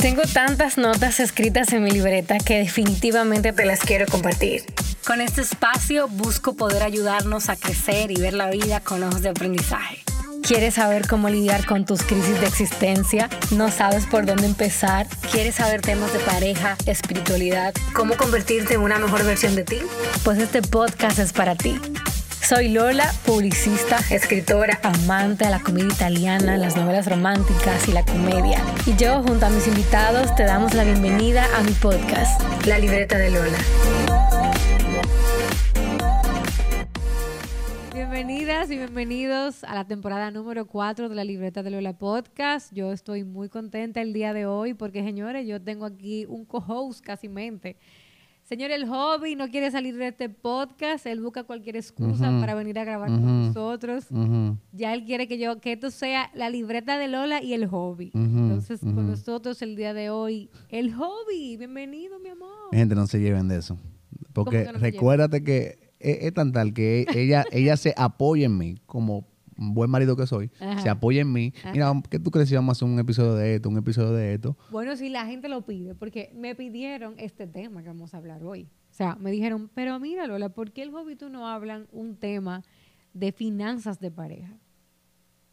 Tengo tantas notas escritas en mi libreta que definitivamente te las quiero compartir. Con este espacio busco poder ayudarnos a crecer y ver la vida con ojos de aprendizaje. ¿Quieres saber cómo lidiar con tus crisis de existencia? ¿No sabes por dónde empezar? ¿Quieres saber temas de pareja, espiritualidad? ¿Cómo convertirte en una mejor versión de ti? Pues este podcast es para ti. Soy Lola, publicista, escritora, amante de la comedia italiana, las novelas románticas y la comedia. Y yo, junto a mis invitados, te damos la bienvenida a mi podcast, La Libreta de Lola. Bienvenidas y bienvenidos a la temporada número 4 de la Libreta de Lola Podcast. Yo estoy muy contenta el día de hoy porque, señores, yo tengo aquí un co-host casi mente Señor, el hobby no quiere salir de este podcast. Él busca cualquier excusa para venir a grabar con nosotros. Ya él quiere que yo, que esto sea la libreta de Lola y el hobby. Entonces, con nosotros el día de hoy, el hobby. Bienvenido, mi amor. Gente, no se lleven de eso. Porque recuérdate que es, tan tal que ella, ella se apoya en mí como buen marido que soy, se apoya en mí. Mira, ¿qué tú crees si vamos a hacer un episodio de esto, un episodio de esto? Bueno, si la gente lo pide, porque me pidieron este tema que vamos a hablar hoy. O sea, me dijeron, pero mira, Lola, ¿por qué el hobby tú no hablan un tema de finanzas de pareja?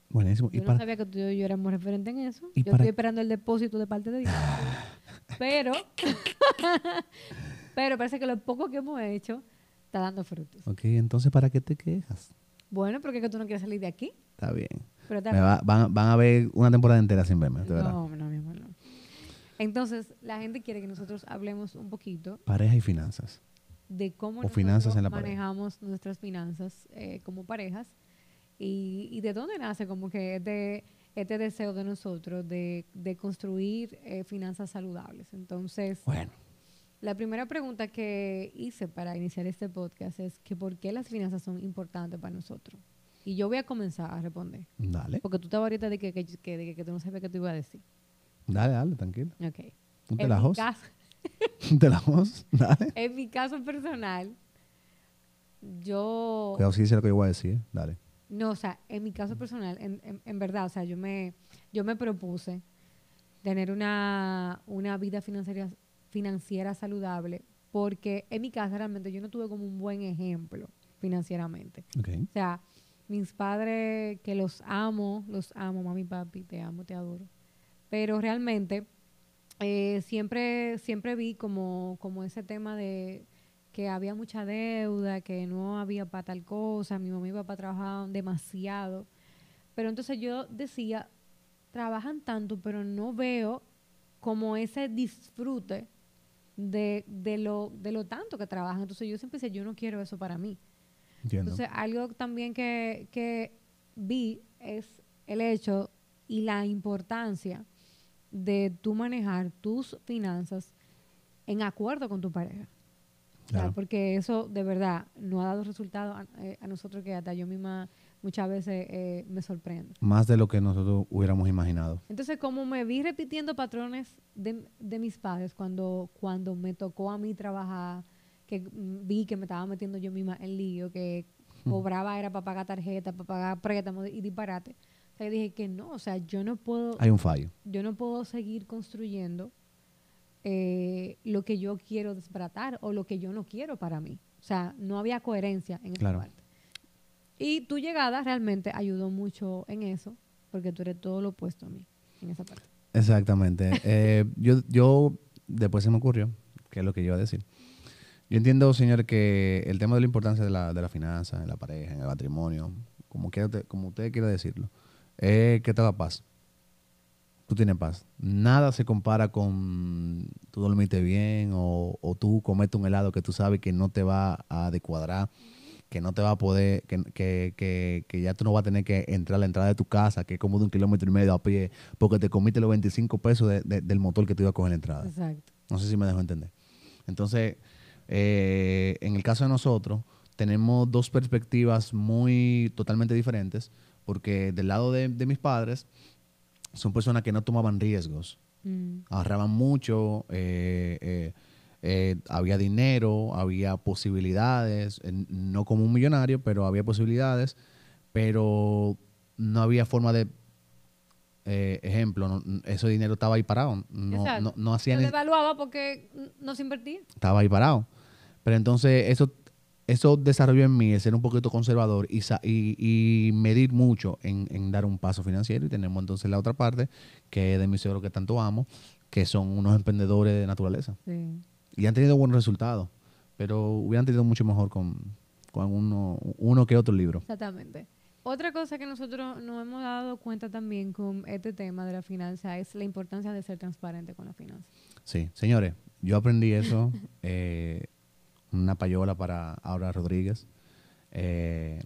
Buenísimo. Yo no sabía que tú y yo éramos referentes en eso. Yo estoy esperando el depósito de parte de Dios. pero, pero parece que lo poco que hemos hecho está dando frutos. Ok, entonces, ¿para qué te quejas? Bueno, porque es que tú no quieres salir de aquí. Está bien. van, a ver una temporada entera sin verme, No, no, mi amor, no. Entonces, la gente quiere que nosotros hablemos un poquito. Pareja y finanzas. De cómo nosotros manejamos nuestras finanzas eh, como parejas y, de dónde nace como que este, este deseo de nosotros de, construir eh, finanzas saludables. Entonces, bueno. La primera pregunta que hice para iniciar este podcast es que por qué las finanzas son importantes para nosotros. Y yo voy a comenzar a responder. Dale. Porque tú estabas ahorita de que, que, que, tú no sabías qué te iba a decir. Dale, dale, tranquilo. Ok. Ponte la voz. Ponte la dale. En mi caso personal, yo... Pero sí dice lo que yo voy a decir, dale. No, o sea, en mi caso personal, en, en, verdad, o sea, yo me, yo me propuse tener una, una vida financiera financiera saludable, porque en mi casa realmente yo no tuve como un buen ejemplo financieramente. O sea, mis padres, que los amo, los amo, mami, papi, te amo, te adoro. Pero realmente eh, siempre, siempre vi como, como ese tema de que había mucha deuda, que no había para tal cosa, mi mamá y papá trabajaban demasiado. Pero entonces yo decía, trabajan tanto, pero no veo como ese disfrute de, de, lo, de lo tanto que trabajan. Entonces yo siempre decía, yo no quiero eso para mí. Entonces algo también que, que vi es el hecho y la importancia de tú manejar tus finanzas en acuerdo con tu pareja. Claro. porque eso de verdad no ha dado resultado a, eh, a, nosotros que hasta yo misma muchas veces eh, me sorprende. Más de lo que nosotros hubiéramos imaginado. Entonces, como me vi repitiendo patrones de, de mis padres cuando, cuando me tocó a mí trabajar, que vi que me estaba metiendo yo misma en lío, que hmm. cobraba era para pagar tarjeta, para pagar préstamos y disparate. O sea, dije que no, o sea, yo no puedo... Hay un fallo. Yo no puedo seguir construyendo eh, lo que yo quiero desbaratar o lo que yo no quiero para mí. O sea, no había coherencia en esa parte. Y tu llegada realmente ayudó mucho en eso, porque tú eres todo lo opuesto a mí en esa parte. Exactamente. eh, yo, yo, después se me ocurrió, que es lo que yo iba a decir. Yo entiendo, señor, que el tema de la importancia de la, de la finanza, en la pareja, en el matrimonio, como, como usted quiera decirlo, es que te da paz. Tú tienes paz. Nada se compara con tú dormirte bien o, o tú comete un helado que tú sabes que no te va a decuadrar que no te va a poder, que, que, que, ya tú no vas a tener que entrar a la entrada de tu casa, que es como de un kilómetro y medio a pie, porque te comiste los 25 pesos del motor que te iba a coger la entrada. Exacto. No sé si me dejo entender. Entonces, eh, en el caso de nosotros, tenemos dos perspectivas muy totalmente diferentes, porque del lado de, mis padres, son personas que no tomaban riesgos, mm. ahorraban mucho, eh, eh, eh, había dinero, había posibilidades, no como un millonario, pero había posibilidades, pero no había forma de eh, ejemplo, no- ese dinero estaba ahí parado. No, no, no hacía No ni- devaluaba porque no se invertía. estaba ahí parado. Pero entonces eso, eso desarrolló en mí el ser un poquito conservador y, y, y medir mucho en, en dar un paso financiero. Y tenemos entonces la otra parte, que es de mis suegros que tanto amo, que son unos emprendedores de naturaleza. Sí. Y han tenido buenos resultados, pero hubieran tenido mucho mejor con, con uno, uno que otro libro. Exactamente. Otra cosa que nosotros nos hemos dado cuenta también con este tema de la finanza es la importancia de ser transparente con la finanza. Sí, señores, yo aprendí eso, eh, una payola para Aura Rodríguez, eh,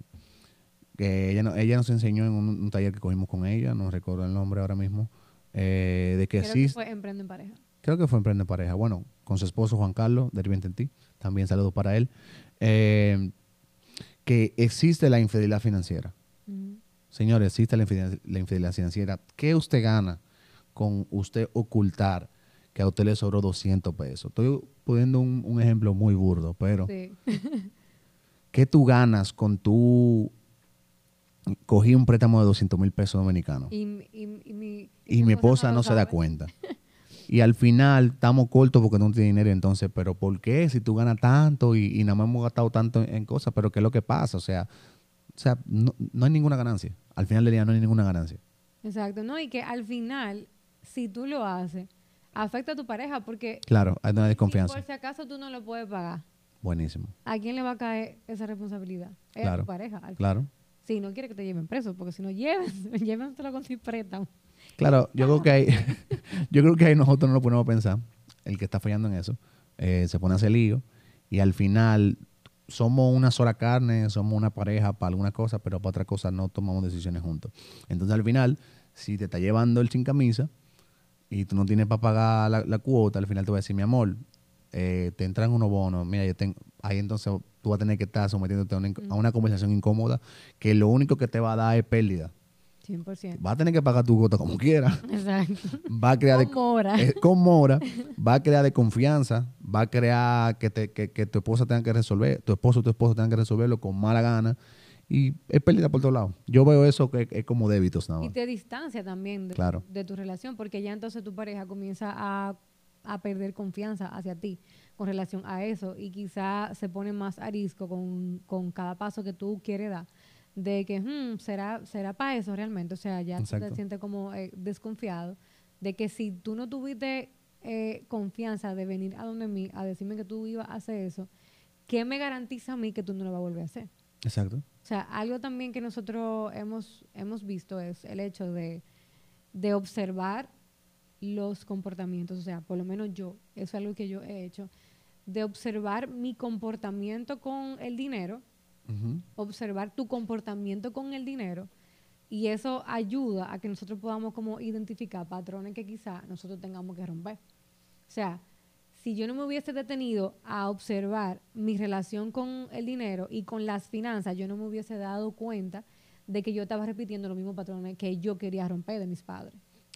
que ella, no- ella nos enseñó en un, un taller que cogimos con ella, no recuerdo el nombre ahora mismo, eh, de que Creo sí, que fue Emprende en Pareja. creo que fue Emprende Pareja, bueno, con su esposo Juan Carlos, de Herviente en Ti, también saludos para él, eh, que existe la infidelidad financiera. Ujú. Señores, existe la infidelidad, la infidelidad financiera. ¿Qué usted gana con usted ocultar que a usted le sobró 200 pesos? Estoy poniendo un, un ejemplo muy burdo, pero Sí. ¿qué tú ganas con tu... Cogí un préstamo de 200 mil pesos dominicanos Y, y- y mi, y mi esposa lo no se da cuenta. Y al final estamos cortos porque no tiene dinero. Entonces, ¿pero por qué? Si tú ganas tanto y, y nada más hemos gastado tanto en, en cosas, ¿pero qué es lo que pasa? O sea, o sea no, no hay ninguna ganancia. Al final del día no hay ninguna ganancia. Exacto, ¿no? Y que al final, si tú lo haces, afecta a tu pareja porque Claro, hay una si desconfianza. por si acaso tú no lo puedes pagar, Buenísimo. ¿a quién le va a caer esa responsabilidad? Es a tu pareja. al Claro. Si no quiere que te lleven preso, porque si no lleven, llévenselo con tu préstamo. Claro, yo creo que ahí, yo creo que ahí nosotros no lo ponemos a pensar, el que está fallando en eso, eh, se pone a hacer lío y al final somos una sola carne, somos una pareja para alguna cosa, pero para otra cosa no tomamos decisiones juntos. Entonces al final, si te está llevando el sin camisa y tú no tienes para pagar la, cuota, al final te va a decir, mi amor, eh, te entran unos bonos, mira, yo tengo, ahí entonces tú vas a tener que estar sometiéndote a una, a una conversación incómoda que lo único que te va a dar es pérdida. 100%. Vas a tener que pagar tu cuota como quieras Exacto. va a crear de, Con mora. eh, con mora, va a crear de confianza, va a crear que, te- que, que tu esposa tenga que resolver, tu esposo o tu esposa tengan que resolverlo con mala gana y es pérdida por todos lados. Yo veo eso que es como débitos nada Y más. te distancia también de, Claro. de tu relación, porque ya entonces tu pareja comienza a, a perder confianza hacia ti con relación a eso y quizá se pone más arisco con, con cada paso que tú quieres dar de que "Hmm, será será para eso realmente o sea ya Exacto. te sientes como eh, desconfiado de que si tú no tuviste eh, confianza de venir a donde mí a decirme que tú ibas a hacer eso ¿qué me garantiza a mí que tú no lo vas a volver a hacer? Exacto. O sea, algo también que nosotros hemos, hemos visto es el hecho de, de observar los comportamientos. O sea, por lo menos yo, eso es algo que yo he hecho, de observar mi comportamiento con el dinero, Observar tu comportamiento con el dinero, y eso ayuda a que nosotros podamos como identificar patrones que quizá nosotros tengamos que romper. O sea, si yo no me hubiese detenido a observar mi relación con el dinero y con las finanzas, yo no me hubiese dado cuenta de que yo estaba repitiendo los mismos patrones que yo quería romper de mis padres.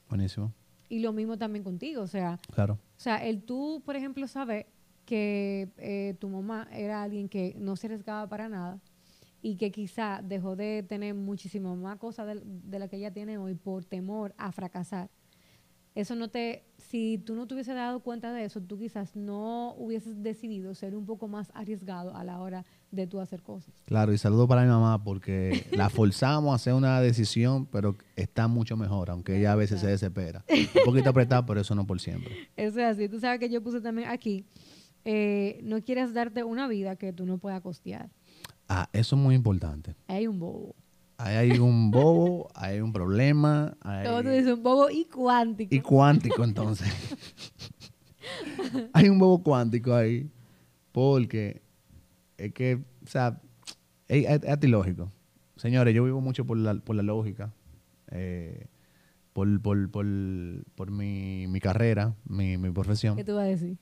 Buenísimo. Y lo mismo también contigo, o sea, Claro. o sea, el tú, por ejemplo, saber que eh, tu mamá era alguien que no se arriesgaba para nada y que quizá dejó de tener muchísimas más cosas de, de la que ella tiene hoy por temor a fracasar. Eso no te, si tú no te hubieses dado cuenta de eso, tú quizás no hubieses decidido ser un poco más arriesgado a la hora de tú hacer cosas. Claro, y saludo para mi mamá porque la forzamos a hacer una decisión, pero está mucho mejor, aunque ella a veces se desespera. Un poquito apretada, pero eso no por siempre. Eso es así. Tú sabes que yo puse también aquí, eh, no quieres darte una vida que tú no puedas costear. Ah, eso es muy importante. Hay un bobo. Ahí hay un bobo, hay un problema, hay- Todo es un bobo y cuántico. y cuántico entonces. hay un bobo cuántico ahí, porque es que, o sea, es, es, es antilógico. Señores, yo vivo mucho por la, por la lógica, eh, por, por, por, por mi, mi carrera, mi, mi profesión. ¿Qué tú vas a decir?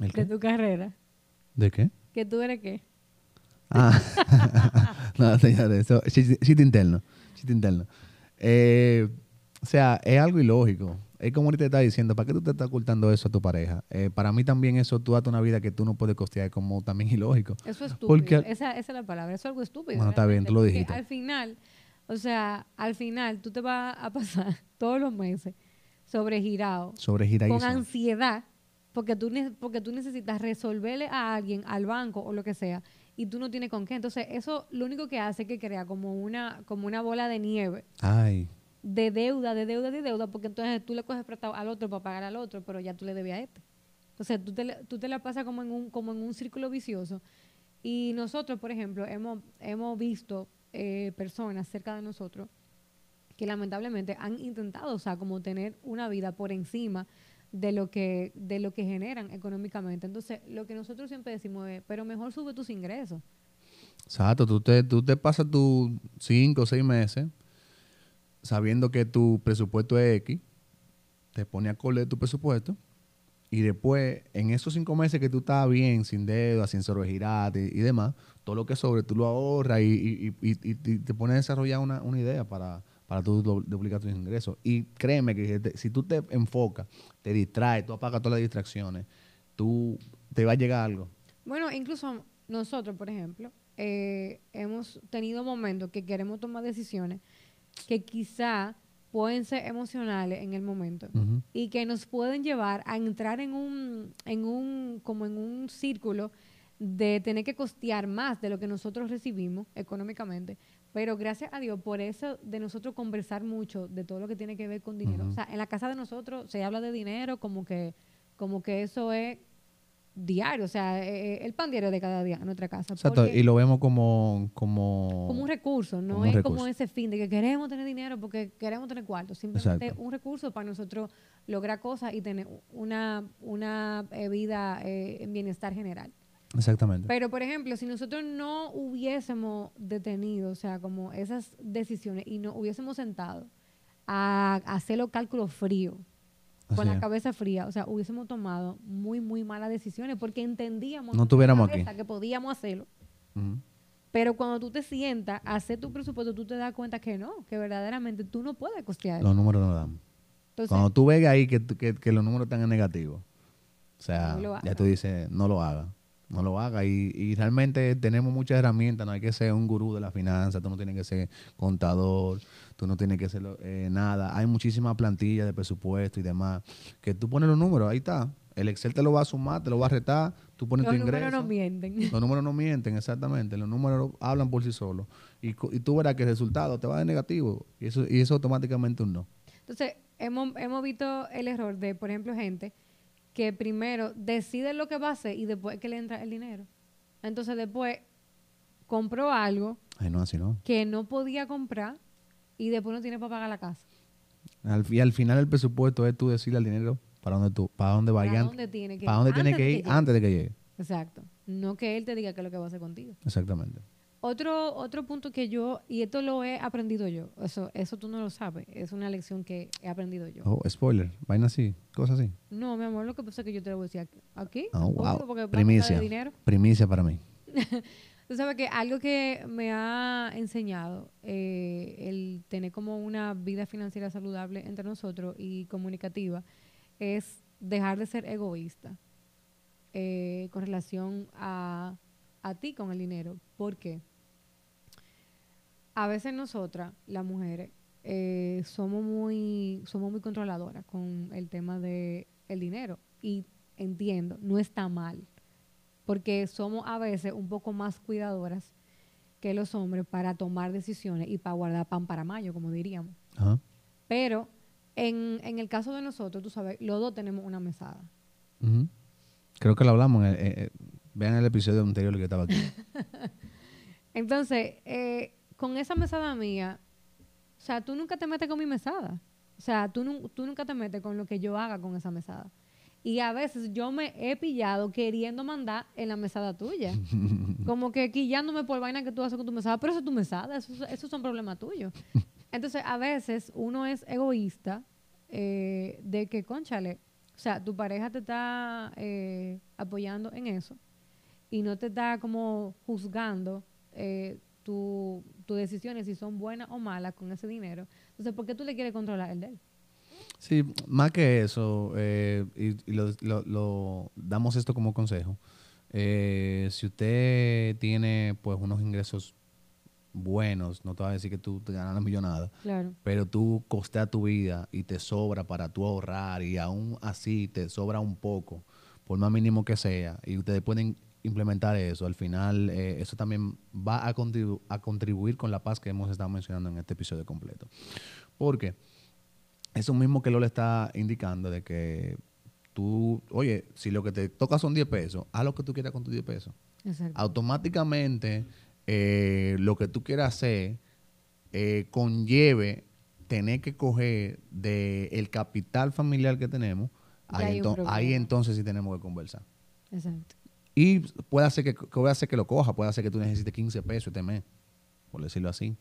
¿El De qué? tu carrera. ¿De qué? ¿Que tú eres qué? Ah, no, señores, eso, chiste, interno, chiste interno. Eh, o sea, es algo ilógico. Es como ahorita te estaba diciendo, ¿para qué tú te estás ocultando eso a tu pareja? Eh, para mí también eso, tú date una vida que tú no puedes costear, es como también ilógico. Eso es estúpido. Porque- esa, esa es la palabra. Eso es algo estúpido. Bueno, está bien, tú lo dijiste. Al final, O sea, al final tú te vas a pasar todos los meses sobregirado, Sobregiradísimo. con ansiedad, porque tú, porque tú necesitas resolverle a alguien, al banco o lo que sea, y tú no tienes con qué. Entonces, eso lo único que hace es que crea como una, como una bola de nieve Ay, de deuda, de deuda, de deuda, porque entonces tú le coges prestado al otro para pagar al otro, pero ya tú le debes a este. Entonces, tú te, tú te la pasas como en un, como en un círculo vicioso. Y nosotros, por ejemplo, hemos, hemos visto eh, personas cerca de nosotros que lamentablemente han intentado, o sea, como tener una vida por encima de lo que de lo que generan económicamente. Entonces, lo que nosotros siempre decimos es, pero mejor sube tus ingresos. exacto. Tú te, tú te pasas tus cinco o seis meses sabiendo que tu presupuesto es X, te pone acorde de tu presupuesto, y después, en esos cinco meses que tú estás bien, sin deuda, sin sobregirarte y, demás, todo lo que sobre tú lo ahorras y- y te pones a desarrollar una, una idea para, para tú du- duplicar tus ingresos. Y créeme que te- si tú te enfocas, te distraes, tú apagas todas las distracciones, tú te va a llegar algo. Bueno, incluso nosotros, por ejemplo, eh, hemos tenido momentos que queremos tomar decisiones que quizá pueden ser emocionales en el momento y que nos pueden llevar a entrar en un, en un, como en un círculo de tener que costear más de lo que nosotros recibimos económicamente. Pero gracias a Dios, por eso de nosotros conversar mucho de todo lo que tiene que ver con dinero. O sea, en la casa de nosotros se habla de dinero como que, como que eso es diario, o sea, eh, el pan diario de cada día en nuestra casa. Exacto, y lo vemos como... como, como un recurso, no es recurso. como ese fin de que queremos tener dinero porque queremos tener cuarto, simplemente Exacto. un recurso para nosotros lograr cosas y tener una, una eh, vida eh, en bienestar general. Exactamente. Pero, por ejemplo, si nosotros no hubiésemos detenido, o sea, como esas decisiones y no hubiésemos sentado a, a hacer los cálculos fríos, con Así la es. cabeza fría, o sea, hubiésemos tomado muy, muy malas decisiones porque entendíamos No tuviéramos aquí. que podíamos hacerlo. Pero cuando tú te sientas a hacer tu presupuesto, tú te das cuenta que no, que verdaderamente tú no puedes costear. Los números no dan. Entonces, Cuando tú ves ahí que, que, que los números están en negativo, o sea, No ya tú dices, no lo haga, no lo haga. Y, y realmente tenemos muchas herramientas, no hay que ser un gurú de la finanza, tú no tienes que ser contador, tú no tienes que ser eh, nada. Hay muchísimas plantillas de presupuesto y demás, que tú pones los números, ahí está. El Excel te lo va a sumar, te lo va a retar, tú pones los tu números ingreso. no mienten. Los números no mienten, exactamente. Los números hablan por sí solos. Y, y tú verás que el resultado te va a dar negativo. Y eso, y eso automáticamente un no. Entonces, hemos, hemos visto el error de, por ejemplo, gente que primero decide lo que va a hacer y después que le entra el dinero. Entonces, después compró algo Ay, no, así no. que no podía comprar y después no tiene para pagar la casa. Al, y al final el presupuesto es tú decirle al dinero para dónde tú, para dónde ¿Para vaya, dónde tiene que para dónde tiene que ir antes de que llegue. Exacto. No que él te diga qué es lo que va a hacer contigo. Exactamente. Otro, otro punto que yo, y esto lo he aprendido yo, eso, eso tú no lo sabes, es una lección que he aprendido yo. Oh, spoiler, vaina así, cosas así. No, mi amor, lo que pasa es que yo te lo voy a decir aquí, Oh, wow. Primicia. dinero. Primicia para mí. Tú sabes que algo que me ha enseñado eh, el tener como una vida financiera saludable entre nosotros y comunicativa es dejar de ser egoísta eh, con relación a, a ti con el dinero. ¿Por qué? A veces nosotras, las mujeres, eh, somos muy somos muy controladoras con el tema de el dinero y entiendo, no está mal porque somos a veces un poco más cuidadoras que los hombres para tomar decisiones y para guardar pan para mayo, como diríamos. Ajá. Pero en, en el caso de nosotros, tú sabes, los dos tenemos una mesada. Creo que lo hablamos. eh, eh, vean el episodio anterior que estaba aquí. Entonces, eh, con esa mesada mía, o sea, tú nunca te metes con mi mesada. O sea, tú, nu- tú nunca te metes con lo que yo haga con esa mesada. Y a veces yo me he pillado queriendo mandar en la mesada tuya. Como que quillándome por vaina que tú haces con tu mesada. Pero eso es tu mesada, eso, esos son problemas tuyos. Entonces, a veces uno es egoísta eh, de que, conchale, o sea, tu pareja te está eh, apoyando en eso y no te está como juzgando eh, tu- tus decisiones si son buenas o malas con ese dinero. Entonces, ¿por qué tú le quieres controlar el de él? Sí, más que eso, eh, y, y lo, lo- lo- damos esto como consejo. Eh, si usted tiene pues unos ingresos buenos, no te voy a decir que tú te ganas la millonada, Claro. pero tú costeas tu vida y te sobra para tú ahorrar y aún así te sobra un poco, por más mínimo que sea, y ustedes pueden implementar eso, al final eh, eso también va a, contribu- a contribuir con la paz que hemos estado mencionando en este episodio completo. Porque eso mismo que Lola está indicando de que tú, oye, si lo que te toca son 10 pesos, haz lo que tú quieras con tus 10 pesos Exacto. automáticamente eh, lo que tú quieras hacer eh, conlleve tener que coger del capital familiar que tenemos, ahí, ento- ahí entonces sí tenemos que conversar. Exacto. Y puede hacer que, puede hacer que lo coja, puede hacer que tú necesites 15 pesos este mes, por decirlo así,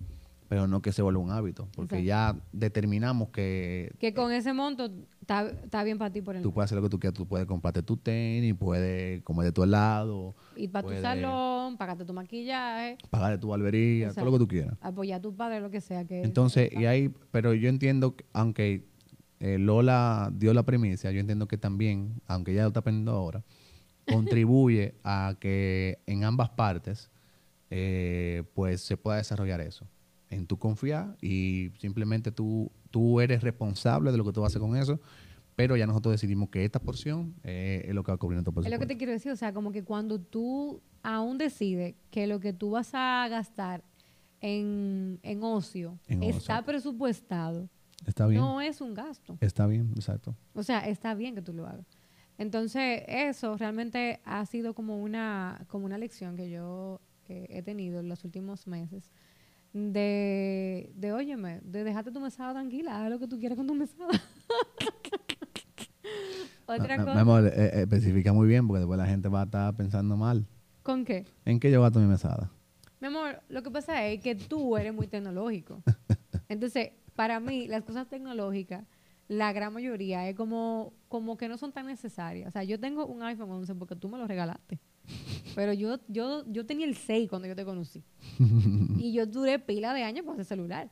pero no que se vuelva un hábito, porque Exacto. ya determinamos que Que con ese monto está, bien para ti por el tú puedes hacer lo que tú quieras, tú puedes comprarte tu tenis, puedes comer de tu helado, Ir para tu salón, pagarte tu maquillaje, pagar de tu barbería, todo lo que tú quieras. apoyar a tu padre, lo que sea. que Entonces, y ahí, pero yo entiendo, que, aunque eh, Lola dio la primicia, yo entiendo que también, aunque ella lo está aprendiendo ahora, contribuye a que en ambas partes, eh, pues se pueda desarrollar eso. En tu confiar y simplemente tú, tú eres responsable de lo que tú vas a hacer con eso, pero ya nosotros decidimos que esta porción eh, es lo que va a cubrir nuestro Es lo que presupuesto. te quiero decir, o sea, como que cuando tú aún decides que lo que tú vas a gastar en, en ocio En está ocio. presupuestado, Está bien, no es un gasto. está bien, exacto. O sea, está bien que tú lo hagas. Entonces, eso realmente ha sido como una, como una lección que yo eh, he tenido en los últimos meses. De, de, óyeme, de dejarte tu mesada tranquila, haz lo que tú quieras con tu mesada. Otra Mi- mi cosa. amor, eh, eh, especifica muy bien porque después la gente va a estar pensando mal. ¿Con qué? ¿En qué yo gasto mi mesada? Mi amor, lo que pasa es que tú eres muy tecnológico. Entonces, para mí, las cosas tecnológicas, la gran mayoría es como, como que no son tan necesarias. O sea, yo tengo un iPhone 11 porque tú me lo regalaste. Pero yo, yo, yo tenía el 6 cuando yo te conocí. y yo duré pila de años con ese celular.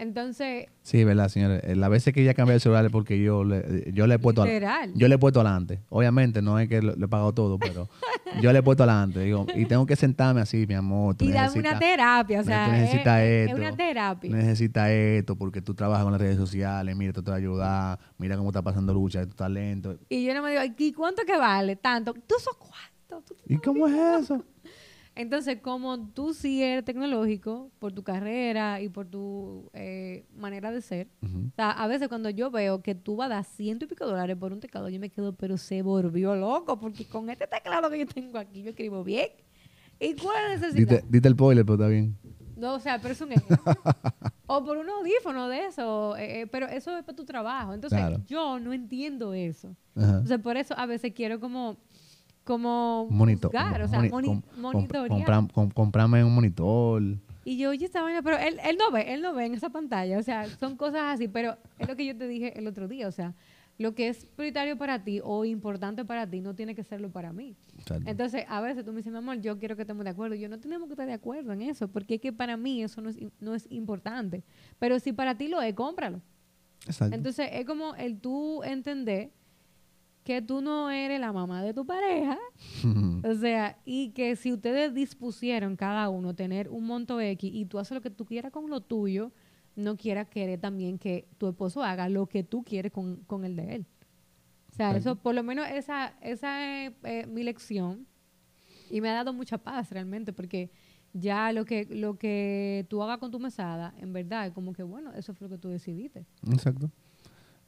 Entonces, Sí, verdad, señores. Eh, Las veces que ella cambia el celular es porque yo le, eh, yo le he puesto al- literal. yo le he puesto adelante. Obviamente, no es que lo- le he pagado todo, pero yo le he puesto adelante. Digo, y tengo que sentarme así, mi amor. tú y necesitas- una terapia, o sea, tú es, necesitas es- es esto, una terapia. Necesitas esto porque tú trabajas con las redes sociales. Mira, esto te va a ayudar. Mira cómo está pasando lucha, tu talento. Y yo no me digo, ¿y cuánto que vale? Tanto. ¿Tú sos cuánto? ¿Tú ¿Y cómo es eso? Entonces, como tú sí eres tecnológico por tu carrera y por tu eh, manera de ser, o sea, a veces cuando yo veo que tú vas a dar ciento y pico dólares por un teclado, yo me quedo, pero se volvió loco, porque con este teclado que yo tengo aquí, yo escribo bien. ¿Y cuál es la necesidad? Dite, dite el spoiler, pero está bien. No, o sea, pero es un ejemplo. o por un audífono de eso, eh, eh, pero eso es para tu trabajo. Entonces, Claro. yo no entiendo eso. Entonces, por eso a veces quiero como, como Monito- juzgar, o sea, moni- moni- monitorear. compra- com- comprame un monitor. Y yo, oye, esta vaina, pero él, él no ve, él no ve en esa pantalla. O sea, son cosas así, pero es lo que yo te dije el otro día. O sea, lo que es prioritario para ti o importante para ti no tiene que serlo para mí. Exacto. Entonces, a veces tú me dices, mi amor, yo quiero que estemos de acuerdo. Yo no tenemos que estar de acuerdo en eso, porque es que para mí eso no es, no es importante. Pero si para ti lo es, cómpralo. Exacto. Entonces, es como el tú entender que tú no eres la mamá de tu pareja, o sea, y que si ustedes dispusieron cada uno tener un monto X y tú haces lo que tú quieras con lo tuyo, no quieras querer también que tu esposo haga lo que tú quieres con, con el de él. O sea, eso, por lo menos esa, esa es eh, mi lección y me ha dado mucha paz realmente porque ya lo que, lo que tú hagas con tu mesada, en verdad, es como que, bueno, eso fue lo que tú decidiste. Exacto.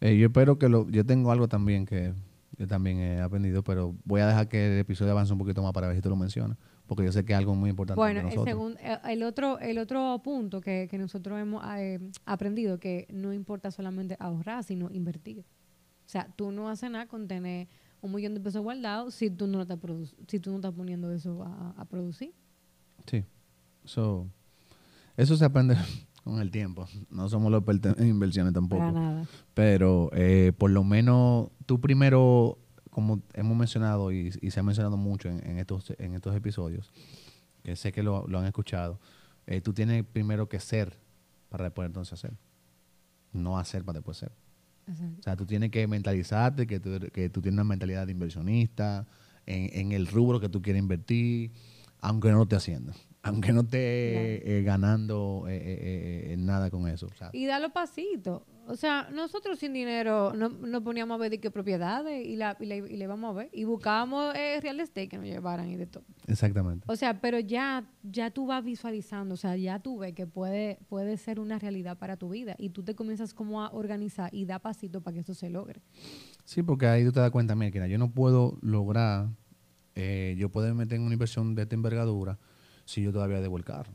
Eh, yo espero que lo... Yo tengo algo también que yo también he aprendido, pero voy a dejar que el episodio avance un poquito más para ver si tú lo mencionas, porque yo sé que es algo muy importante Bueno, para el, nosotros. segun- eh, el, otro, el otro punto que, que nosotros hemos eh, aprendido, que no importa solamente ahorrar, sino invertir. O sea, tú no haces nada con tener un millón de pesos guardados si tú no lo estás, produ- si tú no estás poniendo eso a, a producir. Sí. So, eso se aprende con el tiempo. No somos los expertos en inversiones tampoco. Para nada. Pero eh, por lo menos tú primero, como hemos mencionado y, y se ha mencionado mucho en, en estos, en estos episodios, que sé que lo, lo han escuchado, eh, tú tienes primero que ser para después entonces hacer. No hacer para después ser. Exacto. O sea, tú tienes que mentalizarte que tú, que tú tienes una mentalidad de inversionista en, en el rubro que tú quieres invertir, aunque no lo estés haciendo. Aunque no esté eh, ganando eh, nada con eso. y da los pasitos. O sea, nosotros sin dinero no, nos poníamos a ver de qué propiedades y, la, y, le vamos a ver. Y buscábamos real estate que nos llevaran y de todo. Exactamente. O sea, pero ya, ya tú vas visualizando, o sea, ya tú ves que puede, puede ser una realidad para tu vida. Y tú te comienzas como a organizar y da pasito para que esto se logre. Sí, porque ahí tú te das cuenta, mira, yo no puedo lograr, yo puedo meter en una inversión de esta envergadura si yo todavía debo el carro.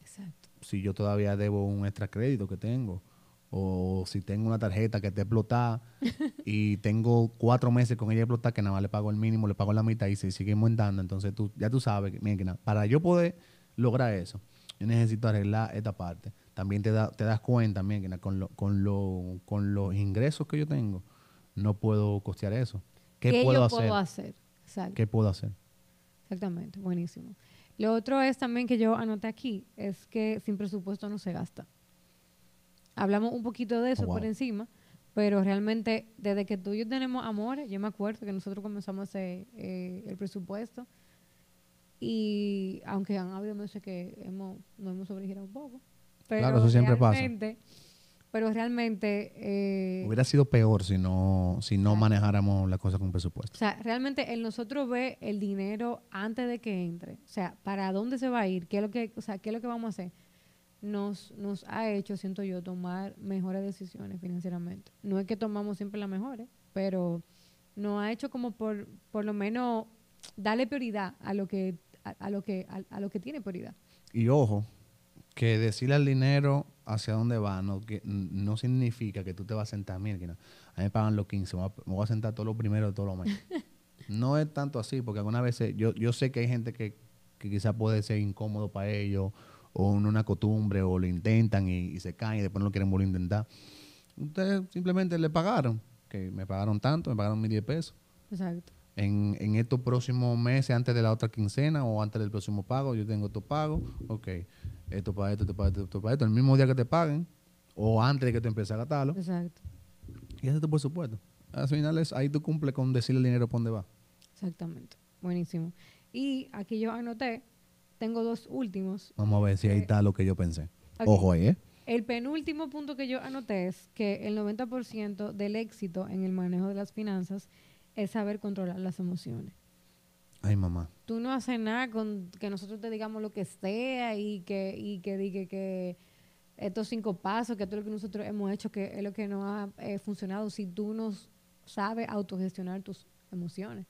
Exacto. Si yo todavía debo un extra crédito que tengo. O si tengo una tarjeta que está explotada y tengo cuatro meses con ella explotada que nada más le pago el mínimo, le pago la mitad y se sigue aumentando. Entonces tú, ya tú sabes, que, para yo poder lograr eso, yo necesito arreglar esta parte. También te, da, te das cuenta, mira, con, lo, con, lo, con los ingresos que yo tengo, no puedo costear eso. ¿Qué, puedo, hacer? puedo hacer? ¿Qué puedo hacer? Exactamente, buenísimo. Lo otro es también que yo anoté aquí, es que sin presupuesto no se gasta. Hablamos un poquito de eso oh, por encima, pero realmente desde que tú y yo tenemos amores, yo me acuerdo que nosotros comenzamos a hacer eh, el presupuesto y aunque han habido meses que hemos, nos hemos sobregirado un poco. Pero claro, eso siempre pasa pero realmente... Eh, Hubiera sido peor si no, si no manejáramos la cosa con presupuesto. O sea, realmente el nosotros ve el dinero antes de que entre, o sea, para dónde se va a ir, qué es lo que, o sea, qué es lo que vamos a hacer, nos, nos ha hecho, siento yo, tomar mejores decisiones financieramente. No es que tomamos siempre las mejores, pero nos ha hecho como por, por lo menos darle prioridad a lo que, a, lo que, a lo que tiene prioridad. Y ojo, que decirle al dinero hacia dónde va no, que, no significa que tú te vas a sentar, mira, a mí me pagan los 15, me voy a sentar todo lo primero de todos los meses. no es tanto así, porque algunas veces yo, yo sé que hay gente que, que quizás puede ser incómodo para ellos, o en una costumbre, o lo intentan y, se caen y después no lo quieren volver a intentar. Ustedes simplemente le pagaron, que me pagaron tanto, me pagaron mis 10 pesos. Exacto. En, en, estos próximos meses, antes de la otra quincena o antes del próximo pago, yo tengo estos pagos, ok esto para esto, esto para esto, esto para esto, el mismo día que te paguen o antes de que tú empieces a gastarlo. Exacto. Y ese es tu presupuesto. Al final es, ahí tú cumples con decirle el dinero para dónde va. Exactamente. Buenísimo. Y aquí yo anoté, tengo dos últimos. Vamos a ver si ahí está lo que yo pensé. Ojo ahí, ¿eh? El penúltimo punto que yo anoté es que el 90% del éxito en el manejo de las finanzas es saber controlar las emociones. Ay, mamá. Tú no haces nada con que nosotros te digamos lo que sea y que, y que diga que estos cinco pasos, que todo lo que nosotros hemos hecho, que es lo que nos ha eh, funcionado, si tú no sabes autogestionar tus emociones.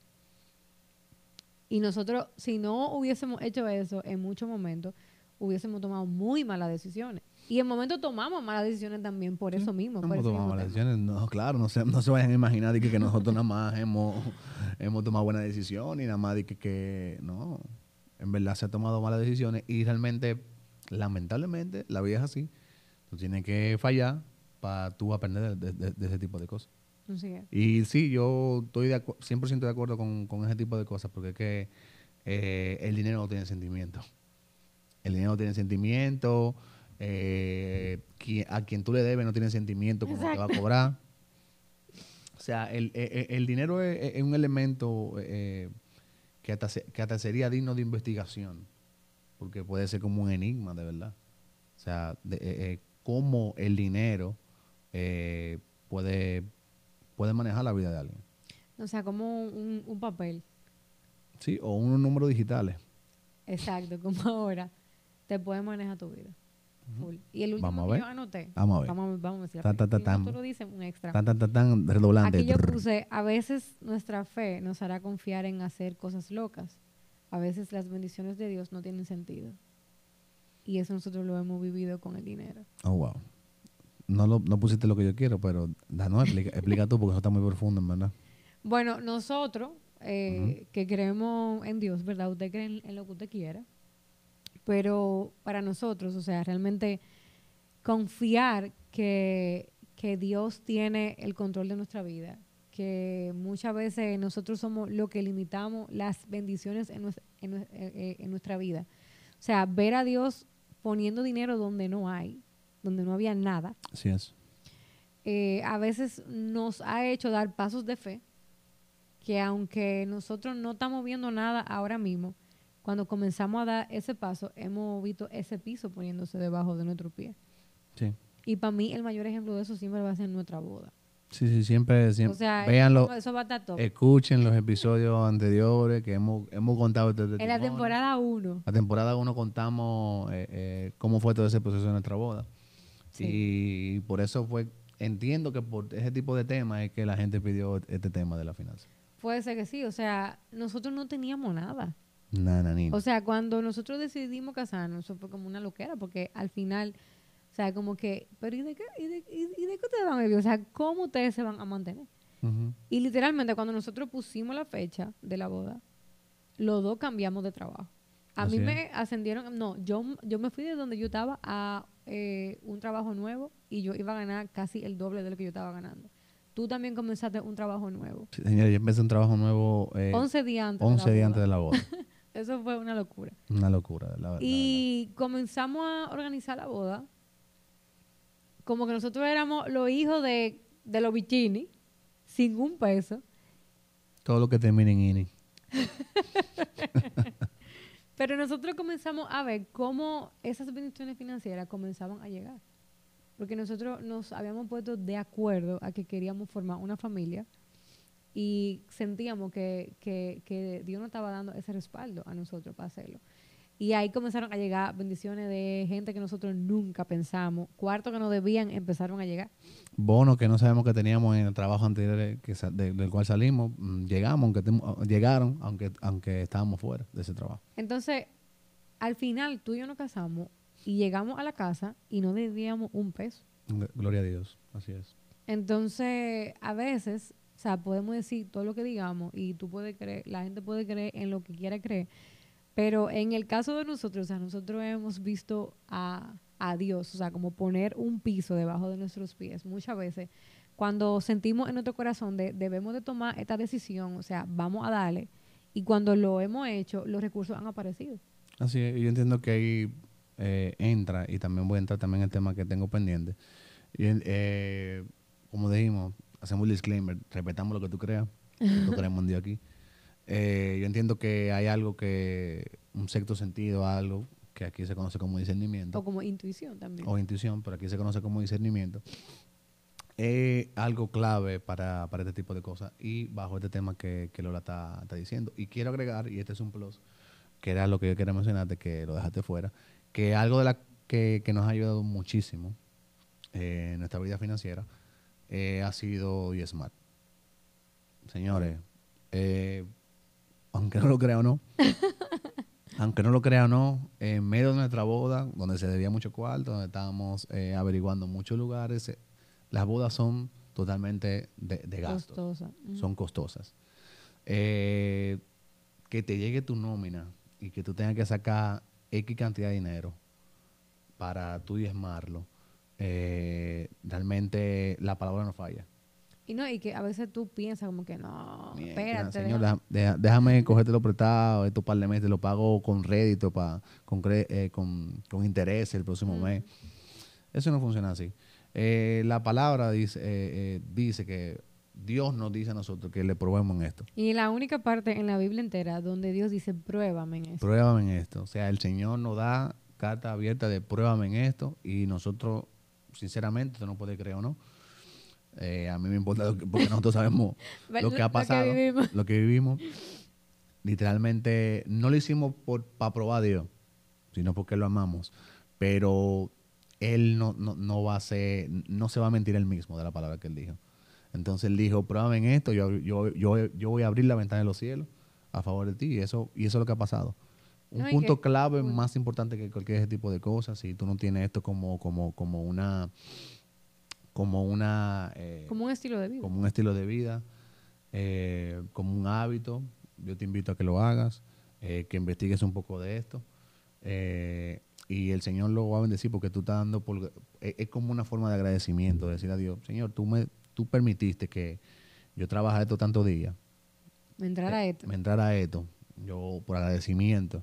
Y nosotros, si no hubiésemos hecho eso en muchos momentos, hubiésemos tomado muy malas decisiones. Y en momentos tomamos malas decisiones también por eso mismo. No, tomamos malas decisiones. No, claro, no se, no se vayan a imaginar de que, nosotros nada más hemos, hemos tomado buenas decisiones y nada más de que, que no. En verdad se han tomado malas decisiones y realmente, lamentablemente, la vida es así. Tú tienes que fallar para tú aprender de, ese tipo de cosas. Y sí, yo estoy de 100% de acuerdo con, con, ese tipo de cosas porque es que eh, el dinero no tiene sentimiento. El dinero no tiene sentimiento eh, a quien tú le debes no tiene sentimiento como te va a cobrar. O sea, el, e, e, dinero es, un elemento eh, que, hasta, que hasta sería digno de investigación, porque puede ser como un enigma, de verdad. O sea, de, eh, eh, cómo el dinero puede, puede manejar la vida de alguien. O sea, como un, un papel. Sí, o unos números digitales. Exacto, como ahora te puede manejar tu vida. Y el último vamos a ver. que yo anoté. Vamos a ver. Vamos, vamos a decir. Tan, tan, tan, un extra. Tan, tan, redoblante. Aquí yo puse, a veces nuestra fe nos hará confiar en hacer cosas locas. A veces las bendiciones de Dios no tienen sentido. Y eso nosotros lo hemos vivido con el dinero. Oh, wow. No, lo, no pusiste lo que yo quiero, pero no, explica, explica tú porque eso está muy profundo, en verdad. Bueno, nosotros eh, que creemos en Dios, ¿verdad? Usted cree en lo que usted quiera pero para nosotros, o sea, realmente confiar que, Dios tiene el control de nuestra vida, que muchas veces nosotros somos lo que limitamos las bendiciones en, eh, eh, en, nuestra vida. O sea, ver a Dios poniendo dinero donde no hay, donde no había nada. Así es. Eh, a veces nos ha hecho dar pasos de fe que aunque nosotros no estamos viendo nada ahora mismo, cuando comenzamos a dar ese paso, hemos visto ese piso poniéndose debajo de nuestro pie. Sí. Y para mí el mayor ejemplo de eso siempre va a ser nuestra boda. Sí, sí, siempre, O siempre. sea, véanlo, eso, va a estar top. escuchen los episodios anteriores que hemos, hemos contado este en la temporada 1. La temporada 1 contamos eh, eh, cómo fue todo ese proceso de nuestra boda. Y por eso fue, entiendo que por ese tipo de temas es que la gente pidió este tema de la finanza. Puede ser que sí, o sea, nosotros no teníamos nada. O sea, cuando nosotros decidimos casarnos, eso fue como una loquera, porque al final, o sea, como que, pero ¿y de qué, y de, y- y de qué ustedes van a vivir? O sea, ¿cómo ustedes se van a mantener? Y literalmente, cuando nosotros pusimos la fecha de la boda, los dos cambiamos de trabajo. A Así mí me ascendieron, no, yo, yo me fui de donde yo estaba a eh, un trabajo nuevo y yo iba a ganar casi el doble de lo que yo estaba ganando. Tú también comenzaste un trabajo nuevo. Sí, señores, yo empecé un trabajo nuevo eh, 11 días antes. 11 de la días antes de la boda. Eso fue una locura. Una locura, la verdad. Y comenzamos a organizar la boda. Como que nosotros éramos los hijos de, de los bichini, sin un peso. Todo lo que termine en INI. Pero nosotros comenzamos a ver cómo esas bendiciones financieras comenzaban a llegar. Porque nosotros nos habíamos puesto de acuerdo a que queríamos formar una familia y sentíamos que, que, que Dios nos estaba dando ese respaldo a nosotros para hacerlo. Y ahí comenzaron a llegar bendiciones de gente que nosotros nunca pensamos. Cuartos que no debían empezaron a llegar. Bonos que no sabemos que teníamos en el trabajo anterior que sa- de- del cual salimos, mm, llegamos, aunque temo- llegaron, aunque, aunque estábamos fuera de ese trabajo. Entonces, al final, tú y yo nos casamos y llegamos a la casa y no debíamos un peso. Gl- Gloria a Dios, así es. Entonces, a veces, o sea, podemos decir todo lo que digamos y tú puedes creer, la gente puede creer en lo que quiera creer, pero en el caso de nosotros, o sea, nosotros hemos visto a, a Dios, o sea, como poner un piso debajo de nuestros pies. Muchas veces, cuando sentimos en nuestro corazón de debemos de tomar esta decisión, o sea, vamos a darle, y cuando lo hemos hecho, los recursos han aparecido. Así es, yo entiendo que ahí eh, entra, y también voy a entrar también el tema que tengo pendiente. Y, eh, como dijimos, hacemos el disclaimer, respetamos lo que tú creas, nosotros creemos en Dios aquí. Eh, yo entiendo que hay algo que, un sexto sentido, algo que aquí se conoce como discernimiento O como intuición también. o intuición, pero aquí se conoce como discernimiento, es algo clave para, para este tipo de cosas y bajo este tema que, que Lola está, está diciendo. Y quiero agregar, y este es un plus, que era lo que yo quería mencionarte, que lo dejaste fuera, que algo de la que, que nos ha ayudado muchísimo eh, en nuestra vida financiera eh, ha sido YesMart. Señores, eh, aunque no lo crea o no, aunque no lo crea o no, en medio de nuestra boda, donde se debía mucho cuarto, donde estábamos eh, averiguando muchos lugares, las bodas son totalmente de, de gasto, Costosa. Son costosas. Que te llegue tu nómina y que tú tengas que sacar X cantidad de dinero para tú diezmarlo, eh, realmente la palabra no falla. Y no, y que a veces tú piensas como que no, Mierda, espérate. señor, déjame- deja- déjame cogértelo prestado estos par de meses, lo pago con rédito, pa, con, eh, con, con interés el próximo mes. Eso no funciona así. Eh, la palabra dice, eh, eh, dice que Dios nos dice a nosotros que le probemos en esto. Y la única parte en la Biblia entera donde Dios dice, pruébame en eso. Pruébame en esto. O sea, el Señor nos da carta abierta de pruébame en esto y nosotros, sinceramente, usted no puede creer o no. eh, a mí me importa lo que- porque nosotros sabemos lo que ha lo que pasado, vivimos. lo que vivimos. Literalmente, no lo hicimos por, para probar a Dios, sino porque lo amamos. Pero Él no, no, no va a ser, no se va a mentir él mismo de la palabra que Él dijo. Entonces Él dijo, pruébame en esto, yo, yo, yo, yo voy a abrir la ventana de los cielos a favor de ti. Y eso, y eso es lo que ha pasado. Un No, punto que- clave uy. más importante que cualquier ese tipo de cosas, si tú no tienes esto como, como, como una, como una, eh, Como un estilo de vida. como un estilo de vida, eh, como un hábito, yo te invito a que lo hagas, eh, que investigues un poco de esto. y el Señor lo va a bendecir porque tú estás dando, por, es, es como una forma de agradecimiento, de decir a Dios, Señor, tú, me, tú permitiste que yo trabajara esto tantos días, Entrar a eh, esto. me entrara esto, yo por agradecimiento,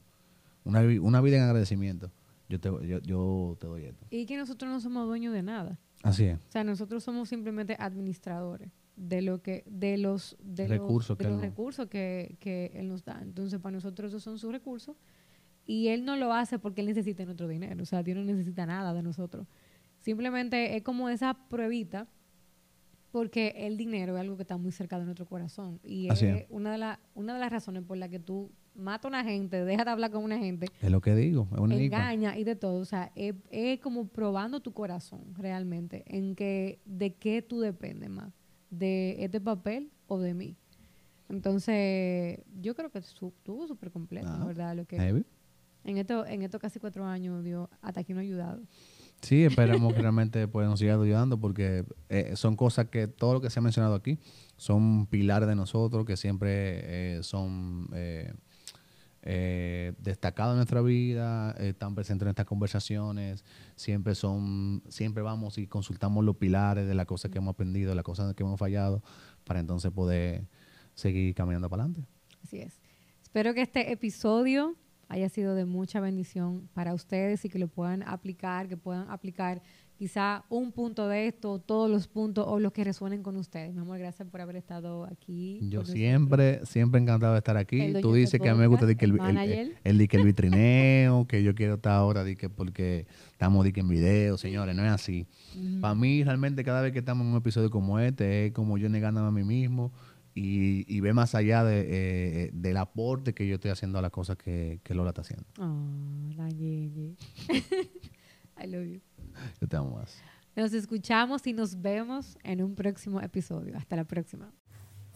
una, una vida en agradecimiento, yo te, yo, yo te doy esto. Y que nosotros no somos dueños de nada. Así es. O sea, nosotros somos simplemente administradores. de lo que de los de Recursos los, que de los recursos que, que él nos da entonces para nosotros esos son sus recursos y él no lo hace porque él necesita nuestro dinero o sea Dios no necesita nada de nosotros simplemente es como esa pruebita porque el dinero es algo que está muy cerca de nuestro corazón y Así es es. una de las una de las razones por las que tú matas a una gente dejas de hablar con una gente Es lo que digo, es un enigma. engaña y de todo. O sea, es, es como probando tu corazón realmente en que de qué tú dependes más, de este papel o de mí. Entonces, yo creo que estuvo súper completo, Ah, ¿verdad? Lo que Heavy. en, esto, en estos casi cuatro años, Dios, hasta aquí no ha ayudado. Sí, esperemos que realmente pues, nos siga ayudando porque eh, son cosas que todo lo que se ha mencionado aquí son pilares de nosotros que siempre eh, son eh, eh, destacados en nuestra vida, eh, están presentes en estas conversaciones, siempre son, siempre vamos y consultamos los pilares de las cosas que hemos aprendido, de las cosas que hemos fallado, para entonces poder seguir caminando para adelante. Así es. Espero que este episodio haya sido de mucha bendición para ustedes y que lo puedan aplicar, que puedan aplicar quizá un punto de esto, todos los puntos o los que resuenen con ustedes. Mi amor, gracias por haber estado aquí. Yo siempre, siempre encantado de estar aquí. Tú dices que a mí me gusta el, el el- el- el vitrineo, que yo quiero estar ahora que porque estamos en video, señores, no es así. Para mí, realmente, cada vez que estamos en un episodio como este, es como yo negándome a mí mismo y, y ve más allá de, eh, del aporte que yo estoy haciendo a las cosas que, que Lola está haciendo. Oh, la Gigi. I love you. Yo te amo más. Nos escuchamos y nos vemos en un próximo episodio. Hasta la próxima.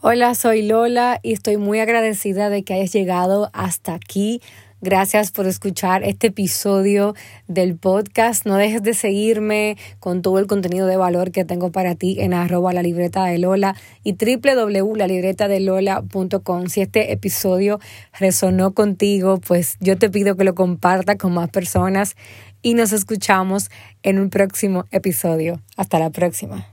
Hola, soy Lola y estoy muy agradecida de que hayas llegado hasta aquí. Gracias por escuchar este episodio del podcast. No dejes de seguirme con todo el contenido de valor que tengo para ti en arroba la libreta de Lola y www.lalibretadelola.com. Si este episodio resonó contigo, pues yo te pido que lo compartas con más personas y nos escuchamos en un próximo episodio. Hasta la próxima.